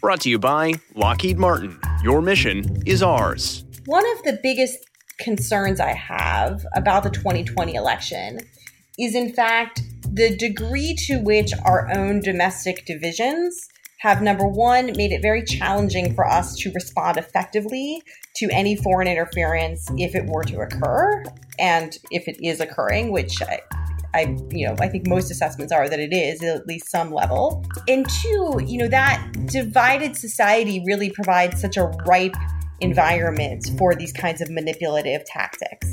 Brought to you by Lockheed Martin. Your mission is ours. One of the biggest concerns I have about the 2020 election is, in fact, the degree to which our own domestic divisions have number one made it very challenging for us to respond effectively to any foreign interference if it were to occur and if it is occurring which I, you know, I think most assessments are that it is at least some level. And two, you know, that divided society really provides such a ripe environment for these kinds of manipulative tactics.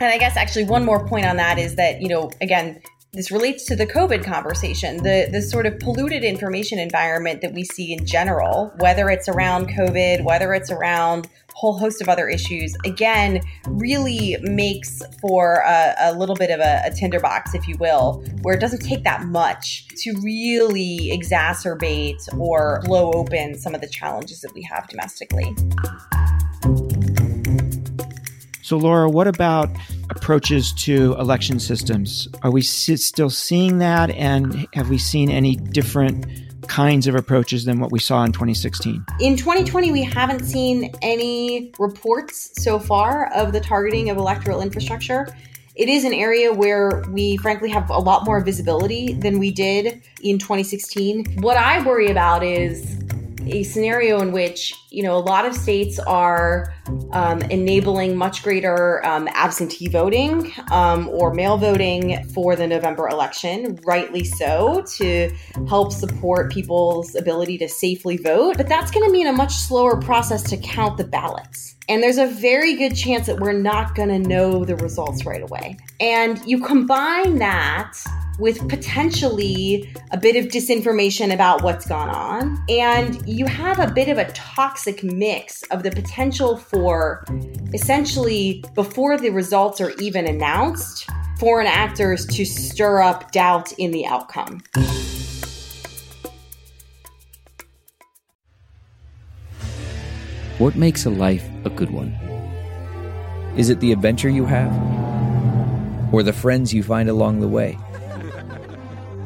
And I guess actually one more point on that is that, you know, again, this relates to the COVID conversation, the the sort of polluted information environment that we see in general, whether it's around COVID, whether it's around whole host of other issues, again, really makes for a, a little bit of a, a, tinderbox, if you will, where it doesn't take that much to really exacerbate or blow open some of the challenges that we have domestically. So, Laura, what about approaches to election systems? Are we still seeing that? And have we seen any different kinds of approaches than what we saw in 2016? In 2020, we haven't seen any reports so far of the targeting of electoral infrastructure. It is an area where we frankly have a lot more visibility than we did in 2016. What I worry about is a scenario in which you know a lot of states are um, enabling much greater um, absentee voting um, or mail voting for the November election, rightly so, to help support people's ability to safely vote. But that's going to mean a much slower process to count the ballots. And there's a very good chance that we're not going to know the results right away. And you combine that with potentially a bit of disinformation about what's gone on. And you have a bit of a toxic mix of the potential for essentially, before the results are even announced, foreign actors to stir up doubt in the outcome. What makes a life a good one? Is it the adventure you have? Or the friends you find along the way?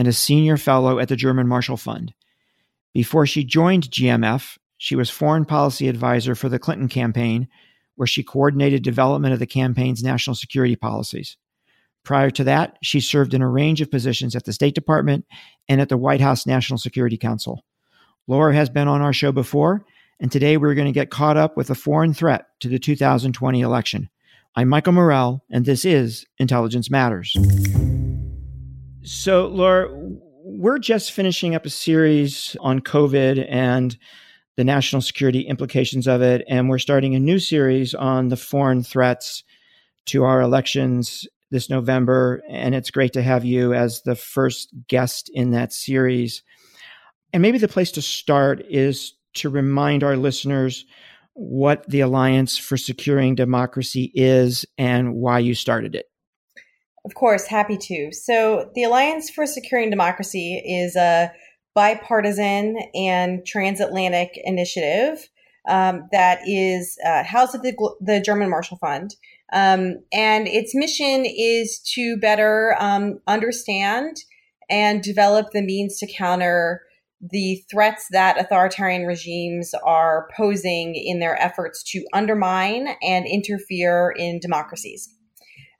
and a senior fellow at the German Marshall Fund. Before she joined GMF, she was foreign policy advisor for the Clinton campaign, where she coordinated development of the campaign's national security policies. Prior to that, she served in a range of positions at the State Department and at the White House National Security Council. Laura has been on our show before, and today we're going to get caught up with a foreign threat to the 2020 election. I'm Michael Morell, and this is Intelligence Matters. So, Laura, we're just finishing up a series on COVID and the national security implications of it, and we're starting a new series on the foreign threats to our elections this November. And it's great to have you as the first guest in that series. And maybe the place to start is to remind our listeners what the Alliance for Securing Democracy is and why you started it. Of course, happy to. So, the Alliance for Securing Democracy is a bipartisan and transatlantic initiative um, that is uh, housed at the, the German Marshall Fund. Um, and its mission is to better um, understand and develop the means to counter the threats that authoritarian regimes are posing in their efforts to undermine and interfere in democracies.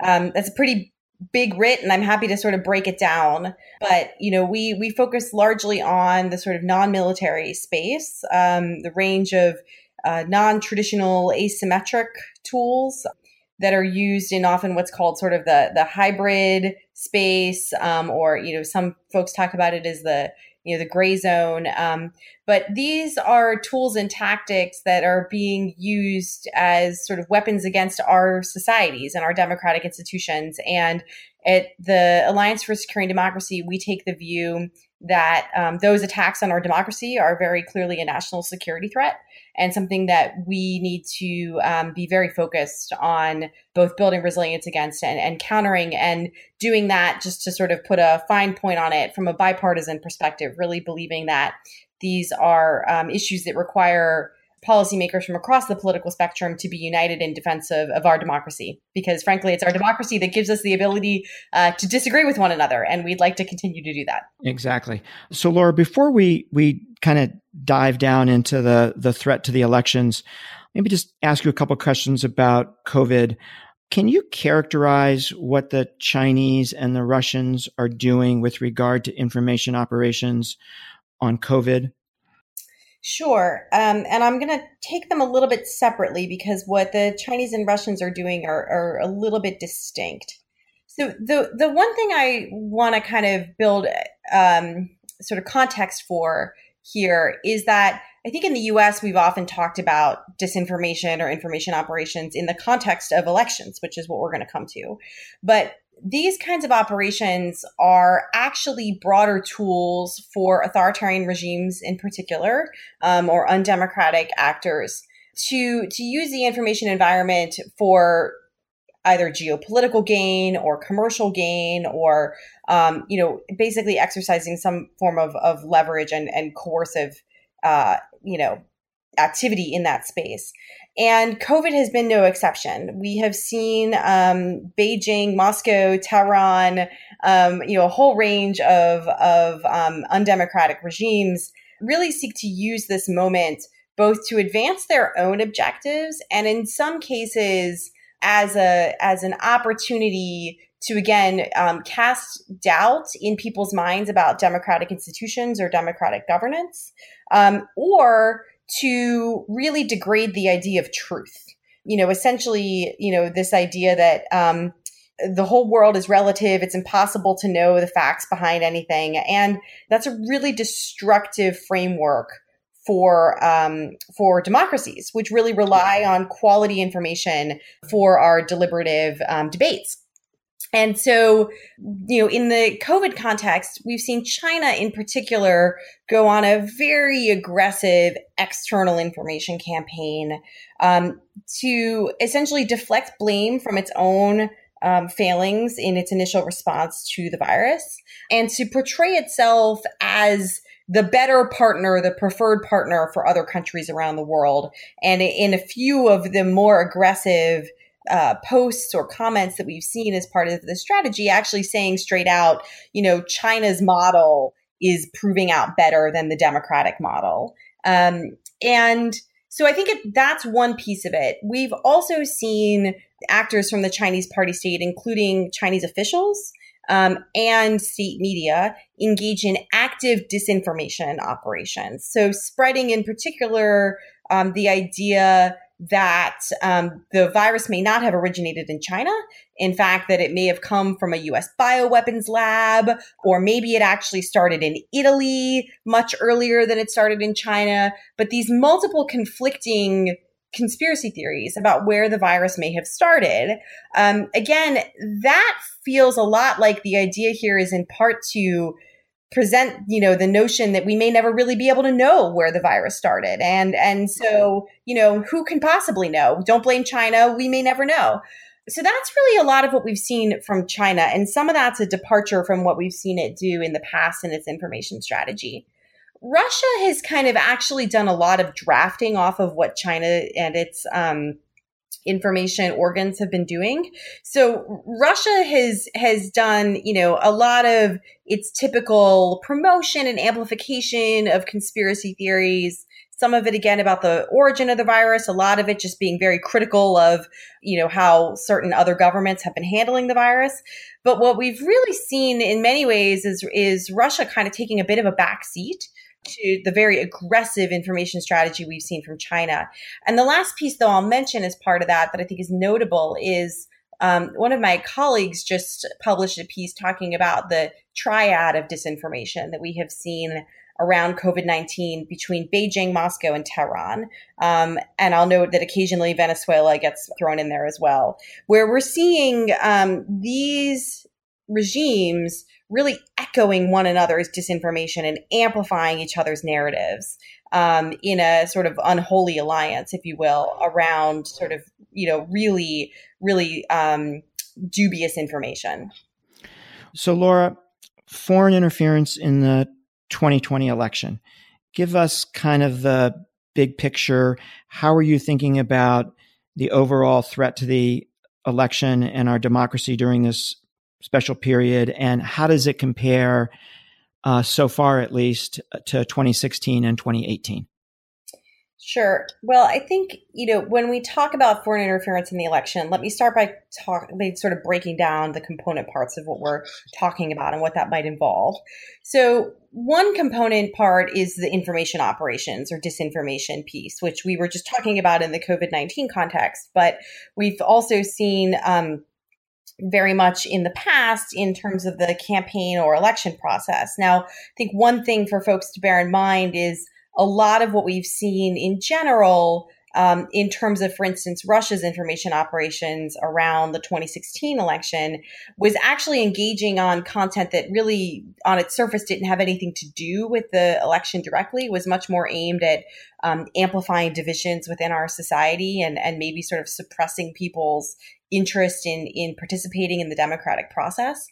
Um, that's a pretty big writ and i'm happy to sort of break it down. But you know we we focus largely on the sort of non-military space um, the range of uh, non-traditional asymmetric tools that are used in often what's called sort of the the hybrid space um, or you know some folks talk about it as the you know the gray zone. Um, but these are tools and tactics that are being used as sort of weapons against our societies and our democratic institutions. And at the alliance for securing democracy we take the view that um, those attacks on our democracy are very clearly a national security threat and something that we need to um, be very focused on both building resilience against and, and, countering and doing that just to sort of put a fine point on it from a bipartisan perspective really believing that these are um, issues that require policymakers from across the political spectrum to be united in defense of, of our democracy. Because frankly, it's our democracy that gives us the ability uh, to disagree with one another, and we'd like to continue to do that. Exactly. So, Laura, before we we kind of dive down into the the threat to the elections, maybe just ask you a couple questions about COVID. Can you characterize what the Chinese and the Russians are doing with regard to information operations on COVID? Sure. Um, and I'm going to take them a little bit separately because what the Chinese and Russians are doing are, are a little bit distinct. So the the one thing I want to kind of build um, sort of context for here is that I think in the US, we've often talked about disinformation or information operations in the context of elections, which is what we're going to come to. But these kinds of operations are actually broader tools for authoritarian regimes in particular um, or undemocratic actors to to use the information environment for either geopolitical gain or commercial gain or um, you know basically exercising some form of, of leverage and, and coercive uh, you know activity in that space and COVID has been no exception. We have seen um, Beijing, Moscow, Tehran, um, you know, a whole range of, of um, undemocratic regimes really seek to use this moment both to advance their own objectives and in some cases as a as an opportunity to again um, cast doubt in people's minds about democratic institutions or democratic governance, um, or to really degrade the idea of truth. You know, essentially, you know, this idea that um, the whole world is relative. It's impossible to know the facts behind anything. And that's a really destructive framework for um, for democracies, which really rely on quality information for our deliberative um, debates. And so, you know, in the COVID context, we've seen China in particular go on a very aggressive external information campaign um, to essentially deflect blame from its own um, failings in its initial response to the virus and to portray itself as the better partner, the preferred partner for other countries around the world. And in a few of the more aggressive uh, posts or comments that we've seen as part of the strategy actually saying straight out, you know, China's model is proving out better than the democratic model. Um, and so I think it, that's one piece of it. We've also seen actors from the Chinese party state, including Chinese officials um, and state media, engage in active disinformation operations. So spreading, in particular, um, the idea that um, the virus may not have originated in China. In fact, that it may have come from a US bioweapons lab, or maybe it actually started in Italy much earlier than it started in China. But these multiple conflicting conspiracy theories about where the virus may have started. Um, again, that feels a lot like the idea here is in part to present you know the notion that we may never really be able to know where the virus started. And and so you know who can possibly know? Don't blame china. We may never know. So that's really a lot of what we've seen from china. And some of that's a departure from what we've seen it do in the past in its information strategy. Russia has kind of actually done a lot of drafting off of what China and its um, information organs have been doing. So Russia has has done, you know, a lot of its typical promotion and amplification of conspiracy theories. Some of it again about the origin of the virus, a lot of it just being very critical of, you know, how certain other governments have been handling the virus. But what we've really seen in many ways is is Russia kind of taking a bit of a back seat to the very aggressive information strategy we've seen from China. And the last piece, though, I'll mention as part of that that I think is notable is um, one of my colleagues just published a piece talking about the triad of disinformation that we have seen around COVID 19 between Beijing, Moscow, and Tehran. Um, and I'll note that occasionally Venezuela gets thrown in there as well, where we're seeing um, these regimes really echoing one another's disinformation and amplifying each other's narratives um, in a sort of unholy alliance, if you will, around sort of, you know, really, really um, dubious information. So, Laura, foreign interference in the 2020 election. Give us kind of the big picture. How are you thinking about the overall threat to the election and our democracy during this special period, and how does it compare uh, so far, at least, to 2016 and 2018? Sure. Well, I think, you know, when we talk about foreign interference in the election, let me start by talk by sort of breaking down the component parts of what we're talking about and what that might involve. So, one component part is the information operations or disinformation piece, which we were just talking about in the COVID 19 context, but we've also seen um, very much in the past in terms of the campaign or election process. Now, I think one thing for folks to bear in mind is a lot of what we've seen in general um, in terms of, for instance, Russia's information operations around the 2016 election was actually engaging on content that really, on its surface, didn't have anything to do with the election directly. Was much more aimed at um, amplifying divisions within our society and, and maybe sort of suppressing people's interest in in participating in the democratic process.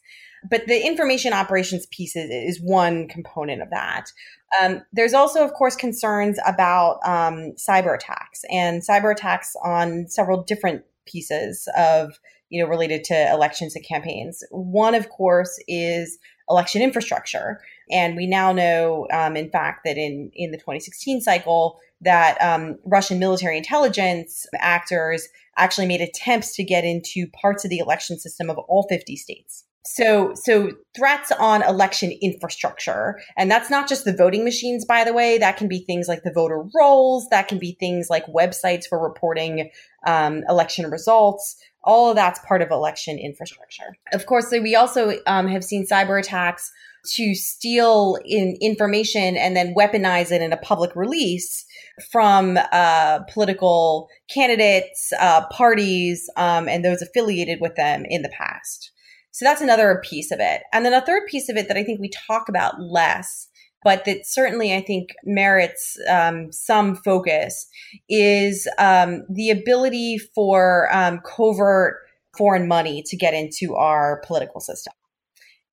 But the information operations piece is, is one component of that. Um, there's also, of course, concerns about um, cyber attacks and cyber attacks on several different pieces of you know related to elections and campaigns. One, of course, is election infrastructure, and we now know, um, in fact, that in in the 2016 cycle, that um, Russian military intelligence actors actually made attempts to get into parts of the election system of all 50 states. So, so threats on election infrastructure, and that's not just the voting machines, by the way. That can be things like the voter rolls. That can be things like websites for reporting um, election results. All of that's part of election infrastructure. Of course, we also um, have seen cyber attacks to steal in information and then weaponize it in a public release from uh, political candidates, uh, parties, um, and those affiliated with them in the past. So that's another piece of it. And then a third piece of it that I think we talk about less, but that certainly I think merits um, some focus is um, the ability for um, covert foreign money to get into our political system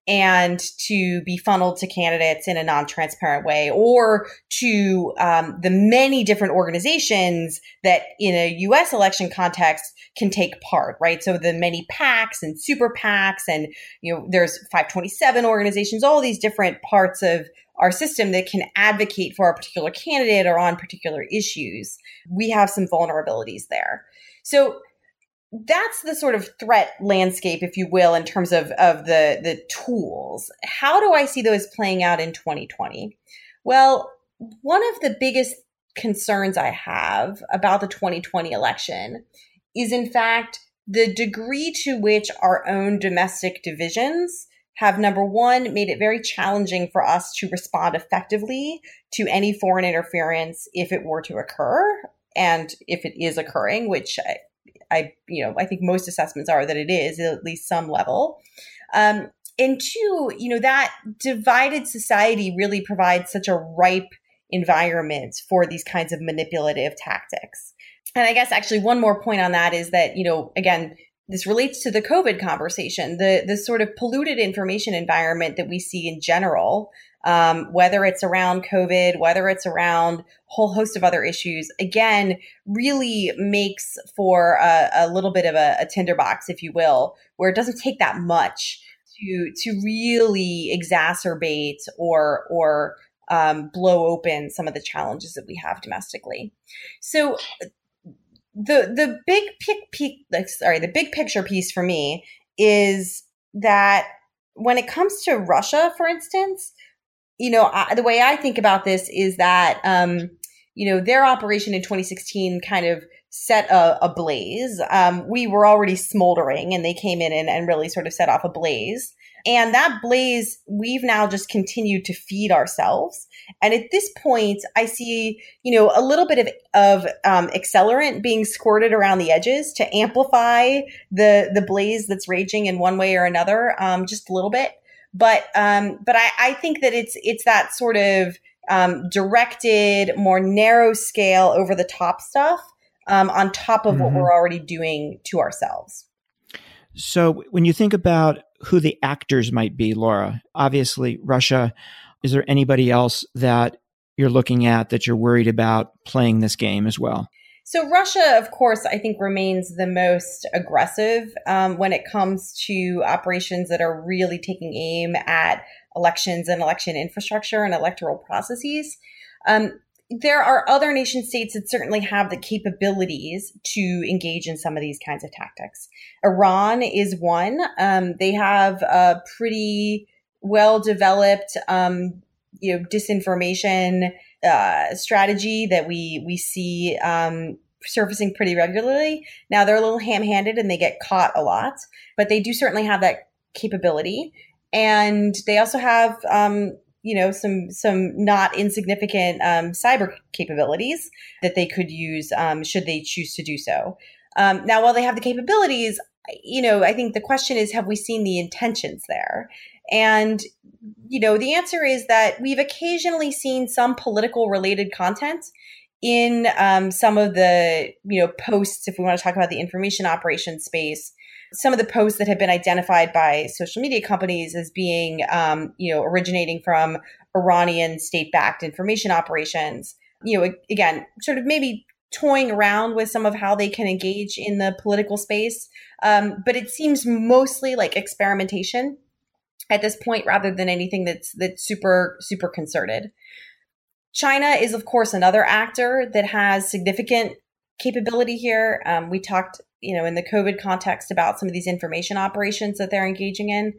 and to be funneled to candidates in a non-transparent way or to um, the many different organizations that in a us election context can take part right? So the many pacs and super pacs and you know there's 527 organizations all these different parts of our system that can advocate for a particular candidate or on particular issues. We have some vulnerabilities there. So that's the sort of threat landscape, if you will, in terms of, of the, the tools. How do I see those playing out in 2020? Well, one of the biggest concerns I have about the 2020 election is, in fact, the degree to which our own domestic divisions have number one made it very challenging for us to respond effectively to any foreign interference if it were to occur and if it is occurring which I, you know i think most assessments are that it is at least some level. Um, and two you know that divided society really provides such a ripe environment for these kinds of manipulative tactics. And i guess actually one more point on that is that you know again this relates to the COVID conversation, the the sort of polluted information environment that we see in general, um, whether it's around COVID, whether it's around a whole host of other issues, again, really makes for a, a little bit of a, a tinderbox, if you will, where it doesn't take that much to to really exacerbate or or um, blow open some of the challenges that we have domestically. So the the big pic, pic sorry the big picture piece for me is that when it comes to Russia, for instance, you know I, the way I think about this is that um, you know their operation in 2016 kind of set a, a blaze. Um, we were already smoldering, and they came in and, and really sort of set off a blaze. And that blaze, we've now just continued to feed ourselves. And at this point, I see, you know, a little bit of, of um, accelerant being squirted around the edges to amplify the, the blaze that's raging in one way or another, um, just a little bit. But, um, but I, I think that it's, it's that sort of, um, directed, more narrow scale over the top stuff, um, on top of mm-hmm. what we're already doing to ourselves. So when you think about who the actors might be, Laura, obviously Russia, is there anybody else that you're looking at that you're worried about playing this game as well? So Russia, of course, I think remains the most aggressive um, when it comes to operations that are really taking aim at elections and election infrastructure and electoral processes. Um, there are other nation states that certainly have the capabilities to engage in some of these kinds of tactics. Iran is one. Um, they have a pretty well developed, um, you know, disinformation uh, strategy that we we see um, surfacing pretty regularly. Now they're a little ham handed and they get caught a lot, but they do certainly have that capability. And they also have um, you know some some not insignificant um, cyber capabilities that they could use um, should they choose to do so. Um, now, while they have the capabilities, you know, I think the question is, have we seen the intentions there? And you know, the answer is that we've occasionally seen some political related content in um, some of the you know posts if we want to talk about the information operations space some of the posts that have been identified by social media companies as being, um, you know, originating from Iranian state-backed information operations. You know, again, sort of maybe toying around with some of how they can engage in the political space, um, but it seems mostly like experimentation at this point, rather than anything that's that's super super concerted. China is, of course, another actor that has significant capability here. Um, we talked you know, in the COVID context about some of these information operations that they're engaging in.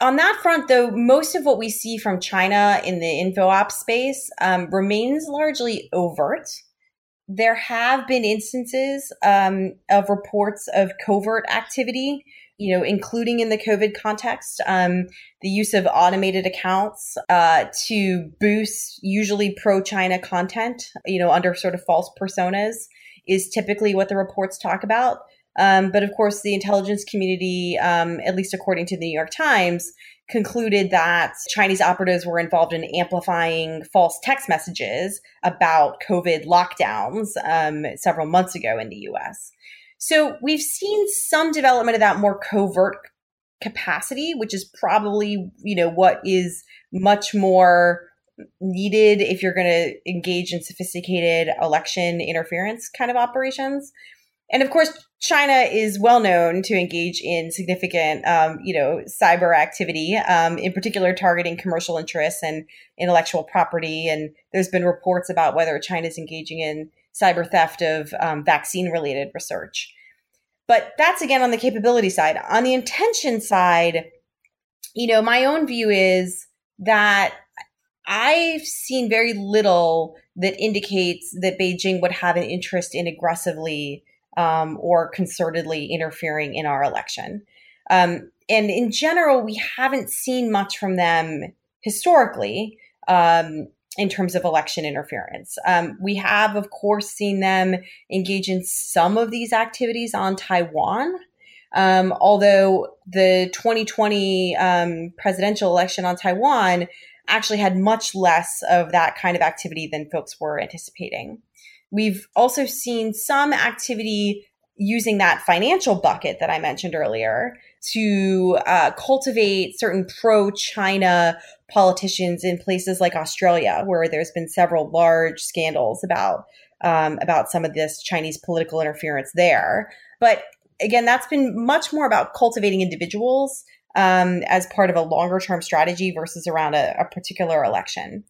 On that front, though, most of what we see from China in the info op space um, remains largely overt. There have been instances um, of reports of covert activity, you know, including in the COVID context, um, the use of automated accounts uh, to boost usually pro China content, you know, under sort of false personas is typically what the reports talk about. Um, but of course, the intelligence community, um, at least according to the New York Times, concluded that Chinese operatives were involved in amplifying false text messages about COVID lockdowns um, several months ago in the US. So we've seen some development of that more covert capacity, which is probably, you know, what is much more needed if you're going to engage in sophisticated election interference kind of operations. And of course, China is well known to engage in significant, um, you know, cyber activity, um, in particular targeting commercial interests and intellectual property. And there's been reports about whether China is engaging in cyber theft of um, vaccine-related research. But that's again on the capability side. On the intention side, you know, my own view is that I've seen very little that indicates that Beijing would have an interest in aggressively um, or concertedly interfering in our election. Um, and in general, we haven't seen much from them historically um, in terms of election interference. Um, we have, of course, seen them engage in some of these activities on Taiwan. Um, although the 2020 um, presidential election on Taiwan actually had much less of that kind of activity than folks were anticipating. We've also seen some activity using that financial bucket that I mentioned earlier to uh, cultivate certain pro China politicians in places like Australia, where there's been several large scandals about um, about some of this Chinese political interference there. But again, that's been much more about cultivating individuals um, as part of a longer term strategy versus around a, a particular election.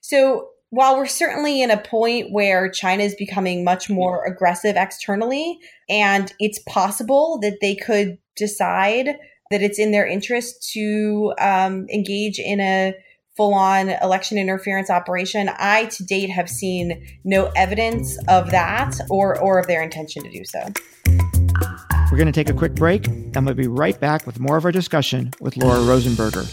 So while we're certainly in a point where China is becoming much more aggressive externally, and it's possible that they could decide that it's in their interest to um, engage in a full on election interference operation, I to date have seen no evidence of that or, or of their intention to do so. We're going to take a quick break, and we'll be right back with more of our discussion with Laura Rosenberger.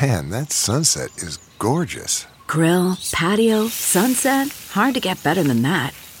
Man, that sunset is gorgeous. Grill, patio, sunset. Hard to get better than that.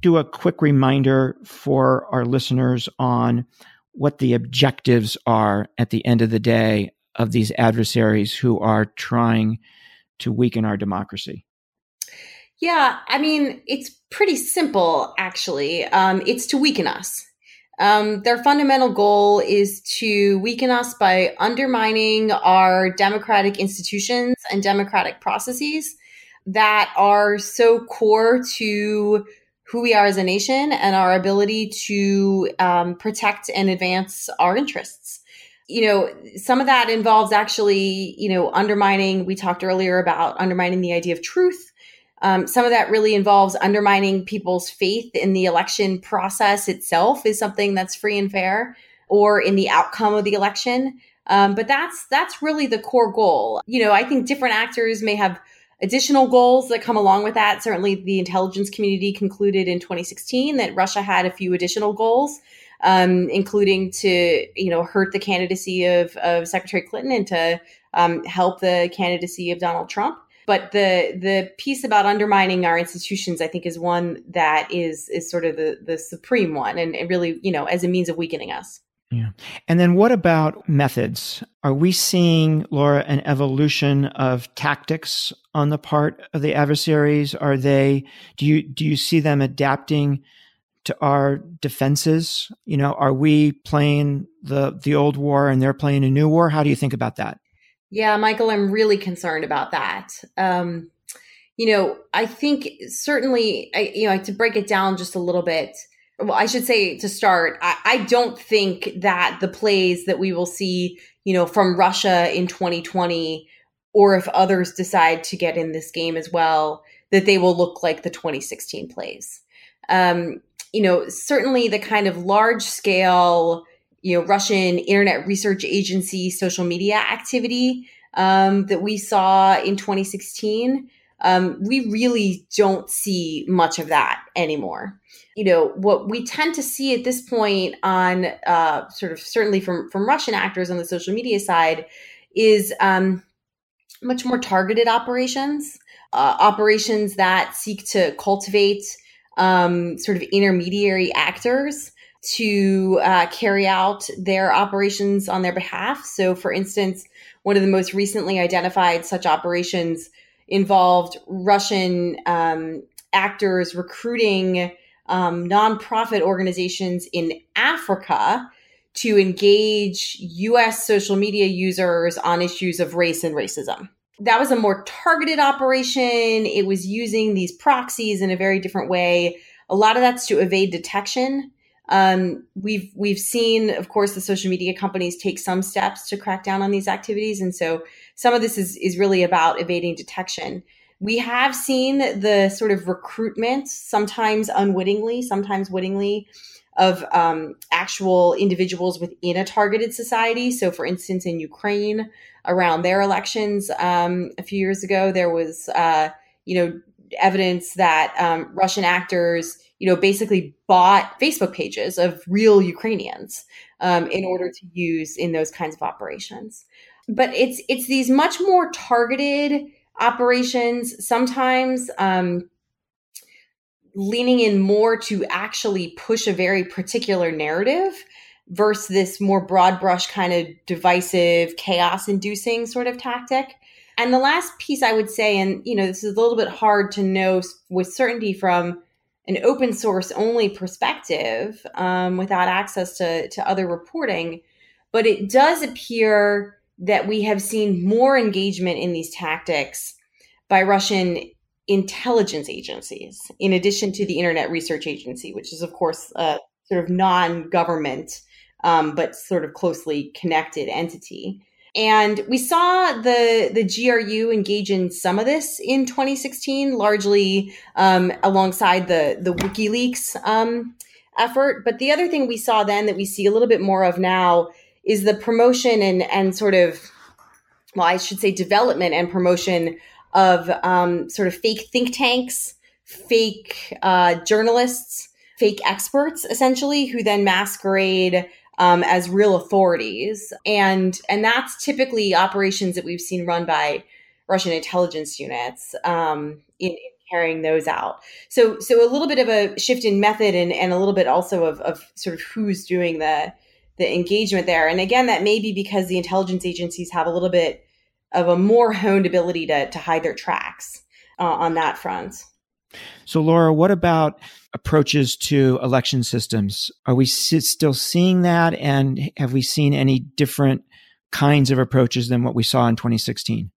do a quick reminder for our listeners on what the objectives are at the end of the day of these adversaries who are trying to weaken our democracy? Yeah, I mean, it's pretty simple, actually. Um, it's to weaken us. Um, their fundamental goal is to weaken us by undermining our democratic institutions and democratic processes that are so core to who we are as a nation and our ability to um, protect and advance our interests. You know, some of that involves actually, you know, undermining. We talked earlier about undermining the idea of truth. Um, some of that really involves undermining people's faith in the election process itself is something that's free and fair, or in the outcome of the election. Um, but that's that's really the core goal. You know, I think different actors may have additional goals that come along with that. Certainly, the intelligence community concluded in 2016 that Russia had a few additional goals, um, including to you know hurt the candidacy of, of Secretary Clinton and to um, help the candidacy of Donald Trump. But the the piece about undermining our institutions, I think, is one that is is sort of the the supreme one, and, and really, you know, as a means of weakening us. Yeah. And then what about methods? Are we seeing, Laura, an evolution of tactics on the part of the adversaries? Are they, do you, do you see them adapting to our defenses? You know, are we playing the, the old war and they're playing a new war? How do you think about that? Yeah, Michael, I'm really concerned about that. Um, you know, I think certainly, I, you know, to break it down just a little bit, well, I should say to start, I, I, don't think that the plays that we will see, you know, from Russia in 2020, or if others decide to get in this game as well, that they will look like the 2016 plays. Um, you know, certainly the kind of large scale, you know, Russian Internet Research Agency social media activity um, that we saw in 2016, um, we really don't see much of that anymore you know what we tend to see at this point on uh, sort of certainly from from Russian actors on the social media side is um, much more targeted operations, uh, operations that seek to cultivate um, sort of intermediary actors to uh, carry out their operations on their behalf. So, for instance, one of the most recently identified such operations involved Russian um, actors recruiting um, nonprofit organizations in Africa to engage US social media users on issues of race and racism. that was a more targeted operation. It was using these proxies in a very different way. A lot of that's to evade detection. Um, we've we've seen, of course, the social media companies take some steps to crack down on these activities, and so some of this is is really about evading detection. We have seen the sort of recruitment, sometimes unwittingly, sometimes wittingly, of um, actual individuals within a targeted society. So, for instance, in Ukraine, around their elections um, a few years ago, there was, uh, you know, evidence that um, Russian actors, you know, basically bought Facebook pages of real Ukrainians um, in order to use in those kinds of operations. But it's it's these much more targeted operations. Sometimes um, leaning in more to actually push a very particular narrative versus this more broad brush kind of divisive chaos inducing sort of tactic and the last piece i would say and you know this is a little bit hard to know with certainty from an open source only perspective um, without access to, to other reporting but it does appear that we have seen more engagement in these tactics by russian intelligence agencies, in addition to the Internet Research Agency, which is, of course, a sort of non government um, but sort of closely connected entity. And we saw the the GRU engage in some of this in 2016, largely um, alongside the the WikiLeaks um, effort. But the other thing we saw then that we see a little bit more of now is the promotion and and sort of well, I should say development and promotion of um, sort of fake think tanks, fake uh, journalists, fake experts, essentially, who then masquerade um, as real authorities, and and that's typically operations that we've seen run by Russian intelligence units um, in, in, carrying those out. So so a little bit of a shift in method, and and a little bit also of of sort of who's doing the the engagement there. And again, that may be because the intelligence agencies have a little bit of a more honed ability to, to hide their tracks uh, on that front. So, Laura, what about approaches to election systems? Are we still seeing that? And have we seen any different kinds of approaches than what we saw in 2016?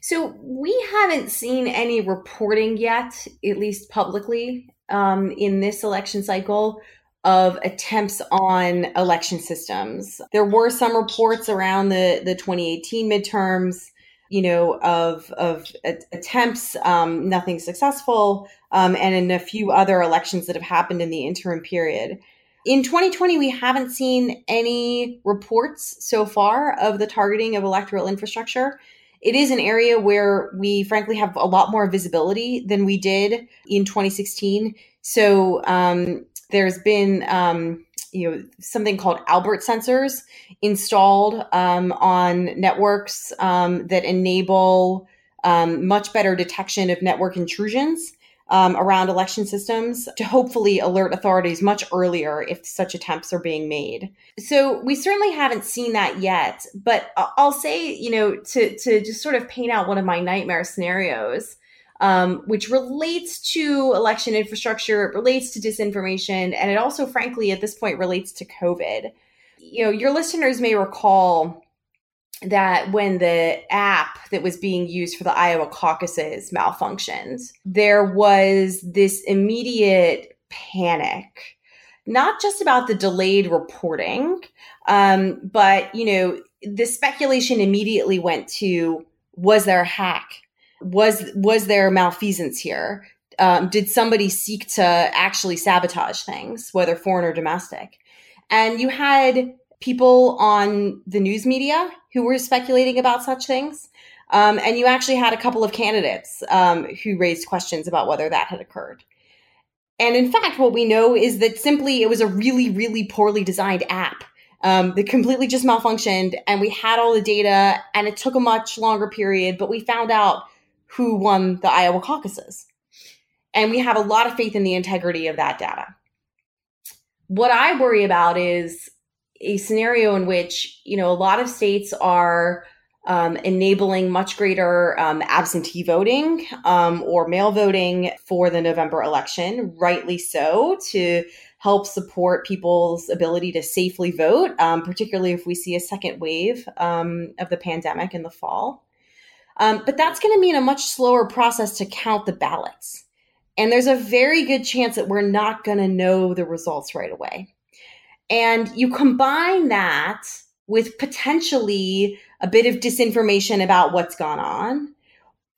So, we haven't seen any reporting yet, at least publicly, um, in this election cycle of attempts on election systems. There were some reports around the, the 2018 midterms, you know, of, of attempts, um, nothing successful, um, and in a few other elections that have happened in the interim period. In 2020, we haven't seen any reports so far of the targeting of electoral infrastructure. It is an area where we frankly have a lot more visibility than we did in 2016. So, um, there's been um, you know something called Albert sensors installed um, on networks um, that enable um, much better detection of network intrusions um, around election systems to hopefully alert authorities much earlier if such attempts are being made. So we certainly haven't seen that yet, but I'll say you know to to just sort of paint out one of my nightmare scenarios um, which relates to election infrastructure, it relates to disinformation, and it also, frankly, at this point, relates to COVID. You know, your listeners may recall that when the app that was being used for the Iowa caucuses malfunctioned, there was this immediate panic, not just about the delayed reporting, um, but, you know, the speculation immediately went to was there a hack? Was was there malfeasance here? Um, did somebody seek to actually sabotage things, whether foreign or domestic? And you had people on the news media who were speculating about such things. Um, and you actually had a couple of candidates um, who raised questions about whether that had occurred. And in fact, what we know is that simply it was a really, really poorly designed app um, that completely just malfunctioned. And we had all the data, and it took a much longer period, but we found out who won the Iowa caucuses. And we have a lot of faith in the integrity of that data. What I worry about is a scenario in which, you know, a lot of states are um, enabling much greater um, absentee voting um, or mail voting for the November election, rightly so, to help support people's ability to safely vote, um, particularly if we see a second wave um, of the pandemic in the fall. Um, but that's going to mean a much slower process to count the ballots. And there's a very good chance that we're not going to know the results right away. And you combine that with potentially a bit of disinformation about what's gone on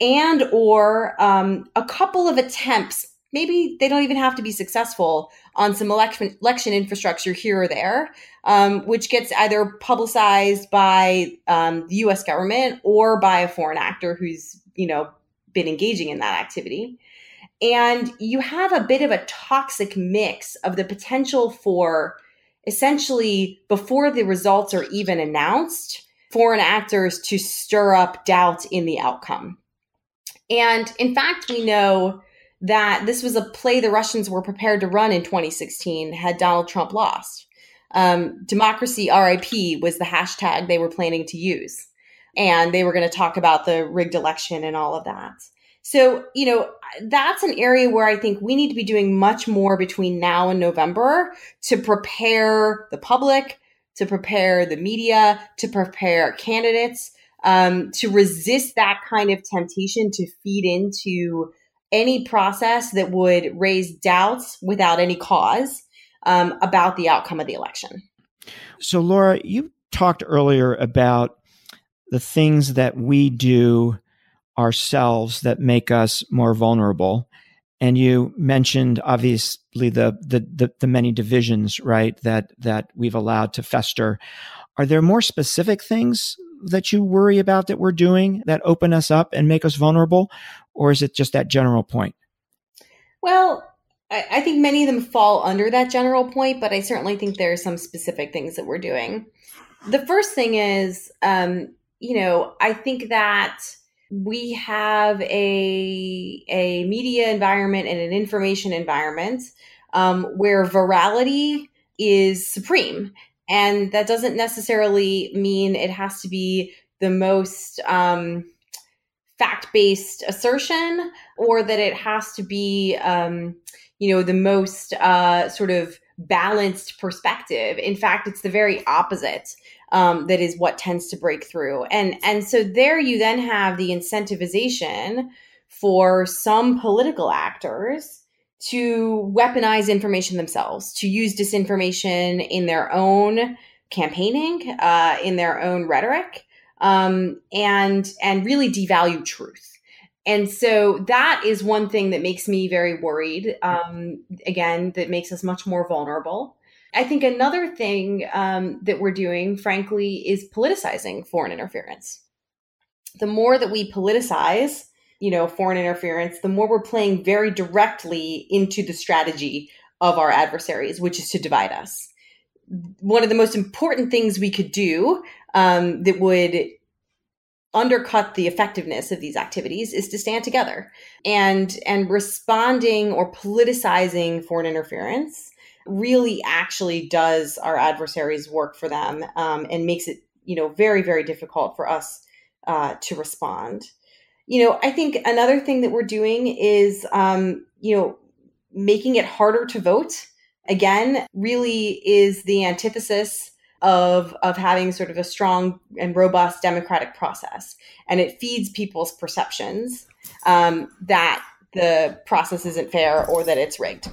and or um, a couple of attempts maybe they don't even have to be successful on some election election infrastructure here or there, um, which gets either publicized by um, the U.S. government or by a foreign actor who's you know been engaging in that activity. And you have a bit of a toxic mix of the potential for essentially before the results are even announced, foreign actors to stir up doubt in the outcome. And in fact, we know that this was a play the Russians were prepared to run in 2016 had Donald Trump lost. Um, democracy RIP was the hashtag they were planning to use. And they were going to talk about the rigged election and all of that. So, you know, that's an area where I think we need to be doing much more between now and November to prepare the public, to prepare the media, to prepare candidates, um, to resist that kind of temptation to feed into any process that would raise doubts without any cause um, about the outcome of the election. So, Laura, you talked earlier about the things that we do ourselves that make us more vulnerable. And you mentioned obviously the, the the the, many divisions, right? That that we've allowed to fester. Are there more specific things that you worry about that we're doing that open us up and make us vulnerable? Or is it just that general point? Well, I, I think many of them fall under that general point, but I certainly think there are some specific things that we're doing. The first thing is, um, you know, I think that we have a a media environment and an information environment um, where virality is supreme and that doesn't necessarily mean it has to be the most um, fact based assertion or that it has to be, um, you know, the most uh, sort of balanced perspective. In fact, it's the very opposite. Um, that is what tends to break through, and and so there you then have the incentivization for some political actors to weaponize information themselves, to use disinformation in their own campaigning, uh, in their own rhetoric, um, and and really devalue truth. And so that is one thing that makes me very worried. Um, again, that makes us much more vulnerable. I think another thing um, that we're doing, frankly, is politicizing foreign interference. The more that we politicize you know, foreign interference, the more we're playing very directly into the strategy of our adversaries, which is to divide us. One of the most important things we could do um, that would undercut the effectiveness of these activities is to stand together and and responding or politicizing foreign interference really actually does our adversaries work for them um, and makes it you know very very difficult for us uh, to respond you know, I think another thing that we're doing is, um, you know, making it harder to vote. Again, really is the antithesis of of having sort of a strong and robust democratic process, and it feeds people's perceptions um, that the process isn't fair or that it's rigged.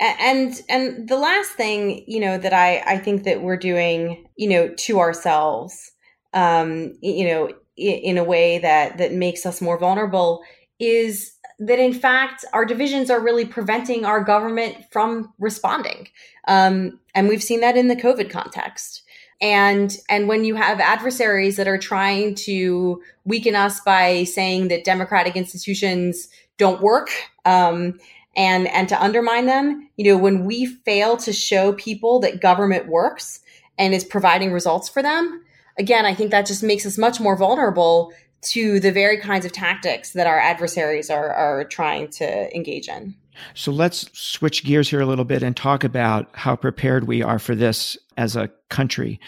And and the last thing, you know, that I I think that we're doing, you know, to ourselves, um, you know, in a way that that makes us more vulnerable is that in fact our divisions are really preventing our government from responding. Um, and we've seen that in the covid context. And and when you have adversaries that are trying to weaken us by saying that democratic institutions don't work um, and and to undermine them you know when we fail to show people that government works and is providing results for them again, I think that just makes us much more vulnerable to the very kinds of tactics that our adversaries are, are trying to engage in. So let's switch gears here a little bit and talk about how prepared we are for this as a country.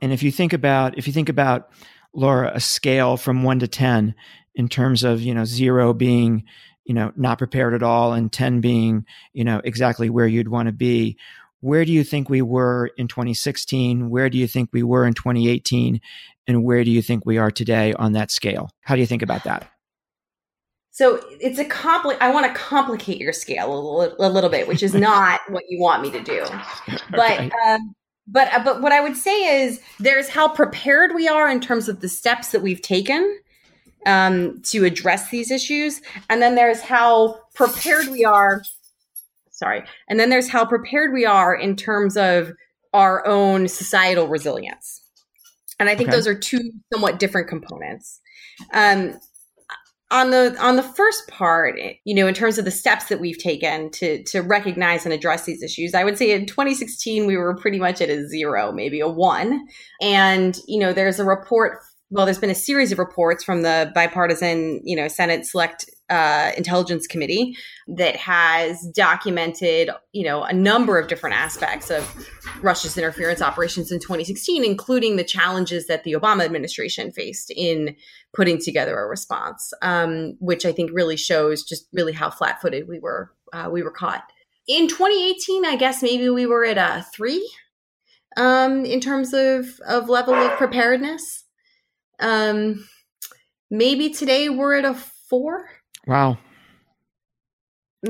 And if you think about, if you think about Laura, a scale from one to 10 in terms of, you know, zero being, you know, not prepared at all and 10 being, you know, exactly where you'd want to be where do you think we were in 2016? Where do you think we were in 2018? and where do you think we are today on that scale? How do you think about that? So it's a compli- I want to complicate your scale a little, a little bit, which is not what you want me to do. But okay. um, but uh, but what I would say is there's how prepared we are in terms of the steps that we've taken um, to address these issues, and then there's how prepared we are. Sorry, and then there's how prepared we are in terms of our own societal resilience. And I think okay. those are two somewhat different components. Um, on the on the first part you know in terms of the steps that we've taken to to recognize and address these issues i would say in 2016 we were pretty much at a zero maybe a one and you know there's a report well there's been a series of reports from the bipartisan you know senate select uh, intelligence committee that has documented, you know, a number of different aspects of Russia's interference operations in 2016, including the challenges that the Obama administration faced in putting together a response, um, which I think really shows just really how flat-footed we were. Uh, we were caught in 2018. I guess maybe we were at a three um, in terms of of level of preparedness. Um, maybe today we're at a four Wow.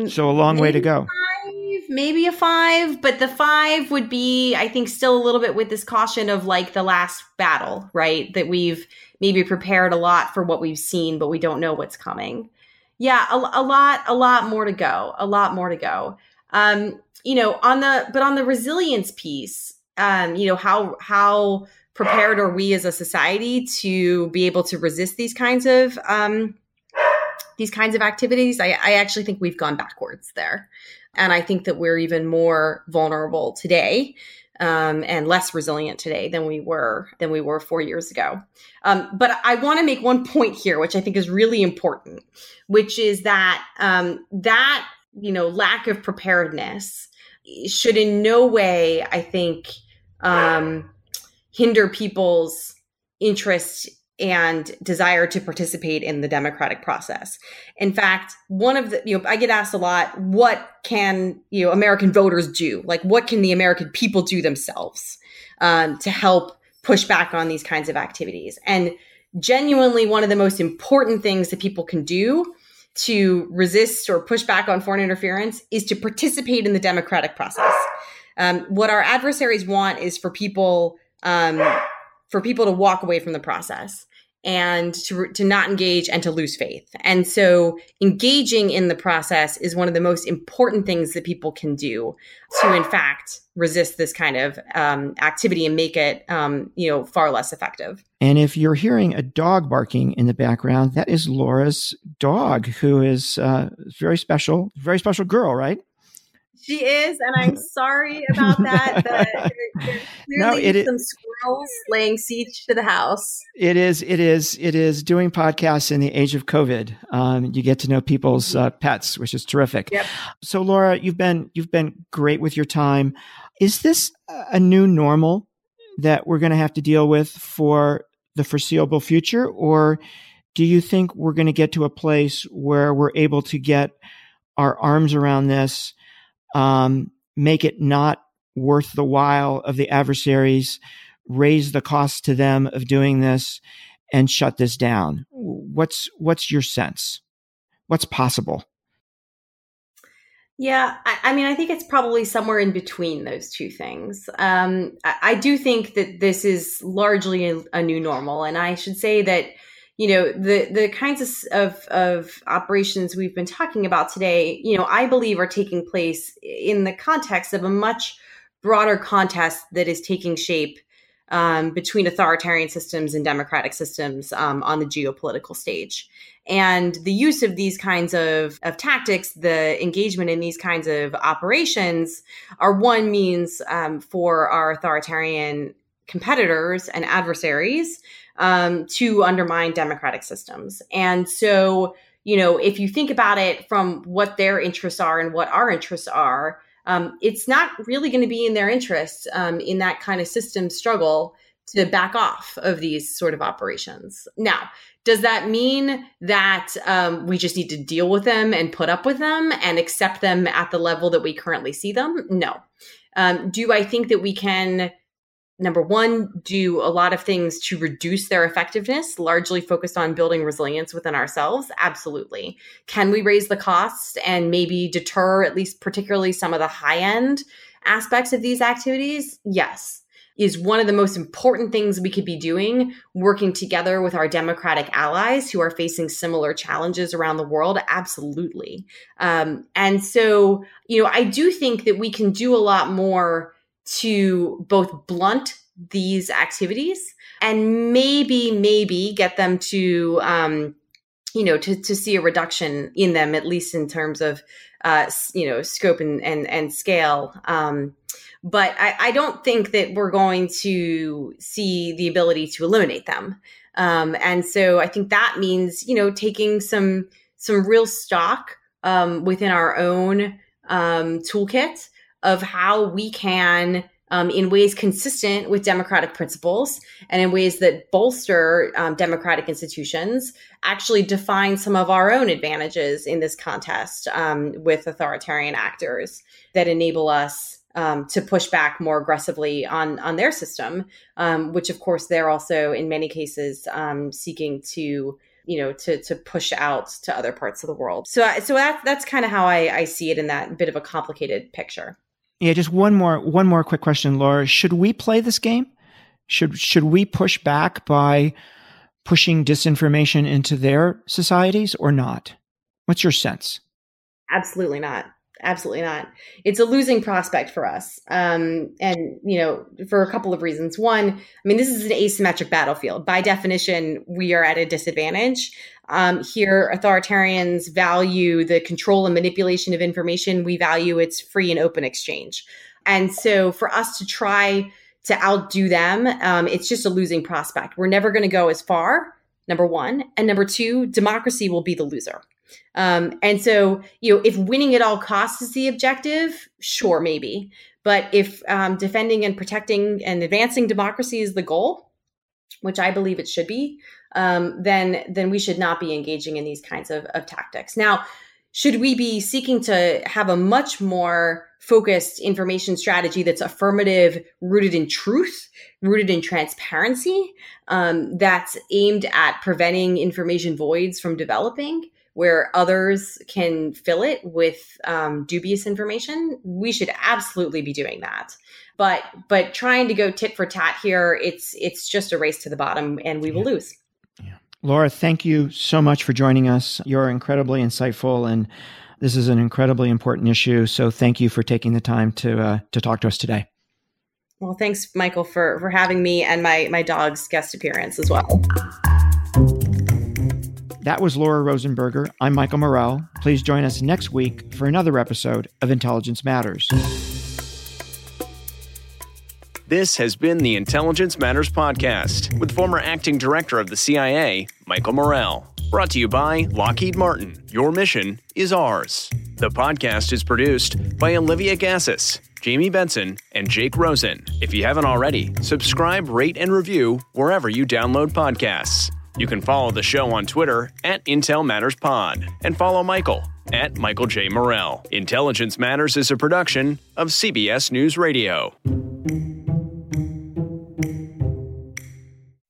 So a long maybe way to go. Five, maybe a five, but the five would be, I think, still a little bit with this caution of like the last battle, right? That we've maybe prepared a lot for what we've seen, but we don't know what's coming. Yeah, a, a lot, a lot more to go. A lot more to go. Um, you know, on the but on the resilience piece, um, you know, how how prepared are we as a society to be able to resist these kinds of um, these kinds of activities, I, I actually think we've gone backwards there. And I think that we're even more vulnerable today um, and less resilient today than we were than we were four years ago. Um, but I want to make one point here, which I think is really important, which is that um, that you know lack of preparedness should in no way, I think, um, hinder people's interest and desire to participate in the democratic process. In fact, one of the, you know, I get asked a lot, what can, you know, American voters do? Like, what can the American people do themselves um, to help push back on these kinds of activities? And genuinely, one of the most important things that people can do to resist or push back on foreign interference is to participate in the democratic process. Um, what our adversaries want is for people um, for people to walk away from the process and to, to not engage and to lose faith. And so engaging in the process is one of the most important things that people can do to, in fact, resist this kind of um, activity and make it, um, you know, far less effective. And if you're hearing a dog barking in the background, that is Laura's dog, who is uh, very special, very special girl, right? She is, and I'm sorry about that. There's no, it some is, squirrels laying siege to the house. It is, it is, it is doing podcasts in the age of COVID. Um, you get to know people's uh, pets, which is terrific. Yep. So, Laura, you've been you've been great with your time. Is this a new normal that we're going to have to deal with for the foreseeable future, or do you think we're going to get to a place where we're able to get our arms around this? Um, make it not worth the while of the adversaries, raise the cost to them of doing this, and shut this down. What's what's your sense? What's possible? Yeah, I, I, mean, I think it's probably somewhere in between those two things. Um, I, I, do think that this is largely a, a new normal, and I should say that you know the the kinds of, of, of operations we've been talking about today you know i believe are taking place in the context of a much broader contest that is taking shape um, between authoritarian systems and democratic systems um, on the geopolitical stage. And the use of these kinds of, of tactics the engagement in these kinds of operations are one means um, for our authoritarian competitors and adversaries um, to undermine democratic systems. And so, you know, if you think about it from what their interests are and what our interests are, um, it's not really going to be in their interests um, in that kind of system struggle to back off of these sort of operations. Now, does that mean that um, we just need to deal with them and put up with them and accept them at the level that we currently see them? No. Um, do I think that we can number one, do a lot of things to reduce their effectiveness, largely focused on building resilience within ourselves? Absolutely. Can we raise the costs and maybe deter at least particularly some of the high end aspects of these activities? Yes. Is one of the most important things we could be doing, working together with our democratic allies who are facing similar challenges around the world? Absolutely. Um, and so, you know, I do think that we can do a lot more to both blunt these activities and maybe maybe get them to um, you know to, to see a reduction in them at least in terms of uh, you know scope and and, and scale. Um, but I, I, don't think that we're going to see the ability to eliminate them. Um, and so i think that means you know taking some some real stock um, within our own um, toolkit of how we can, um, in ways consistent with democratic principles and in ways that bolster um, democratic institutions, actually define some of our own advantages in this contest um, with authoritarian actors that enable us. Um, to push back more aggressively on on their system, um, which of course they're also in many cases um, seeking to you know to to push out to other parts of the world. So so that that's kind of how I, I see it in that bit of a complicated picture. Yeah, just one more one more quick question, Laura. Should we play this game? Should should we push back by pushing disinformation into their societies or not? What's your sense? Absolutely not absolutely not. It's a losing prospect for us. Um, and, you know, for a couple of reasons. One, I mean, this is an asymmetric battlefield. By definition, we are at a disadvantage. Um, here, authoritarians value the control and manipulation of information. We value its free and open exchange. And so for us to try to outdo them, um, it's just a losing prospect. We're never going to go as far, number one. And number two, democracy will be the loser. Um, and so, you know, if winning at all costs is the objective, sure, maybe. But if um, defending and protecting and advancing democracy is the goal, which I believe it should be, um, then then we should not be engaging in these kinds of, of tactics. Now, should we be seeking to have a much more focused information strategy that's affirmative, rooted in truth, rooted in transparency, um, that's aimed at preventing information voids from developing? Where others can fill it with um, dubious information, we should absolutely be doing that. But but trying to go tit for tat here, it's it's just a race to the bottom, and we will lose. Yeah. Laura, thank you so much for joining us. You're incredibly insightful, and this is an incredibly important issue. So thank you for taking the time to uh, to talk to us today. Well, thanks, Michael, for for having me and my my dog's guest appearance as well. That was Laura Rosenberger. I'm Michael Morell. Please join us next week for another episode of Intelligence Matters. This has been the Intelligence Matters Podcast with former acting director of the CIA, Michael Morell. Brought to you by Lockheed Martin. Your mission is ours. The podcast is produced by Olivia Gazis, Jamie Benson, and Jake Rosen. If you haven't already, subscribe, rate, and review wherever you download podcasts. You can follow the show on Twitter at Intel Matters Pod and follow Michael at Michael J. Morell. Intelligence Matters is a production of CBS News Radio.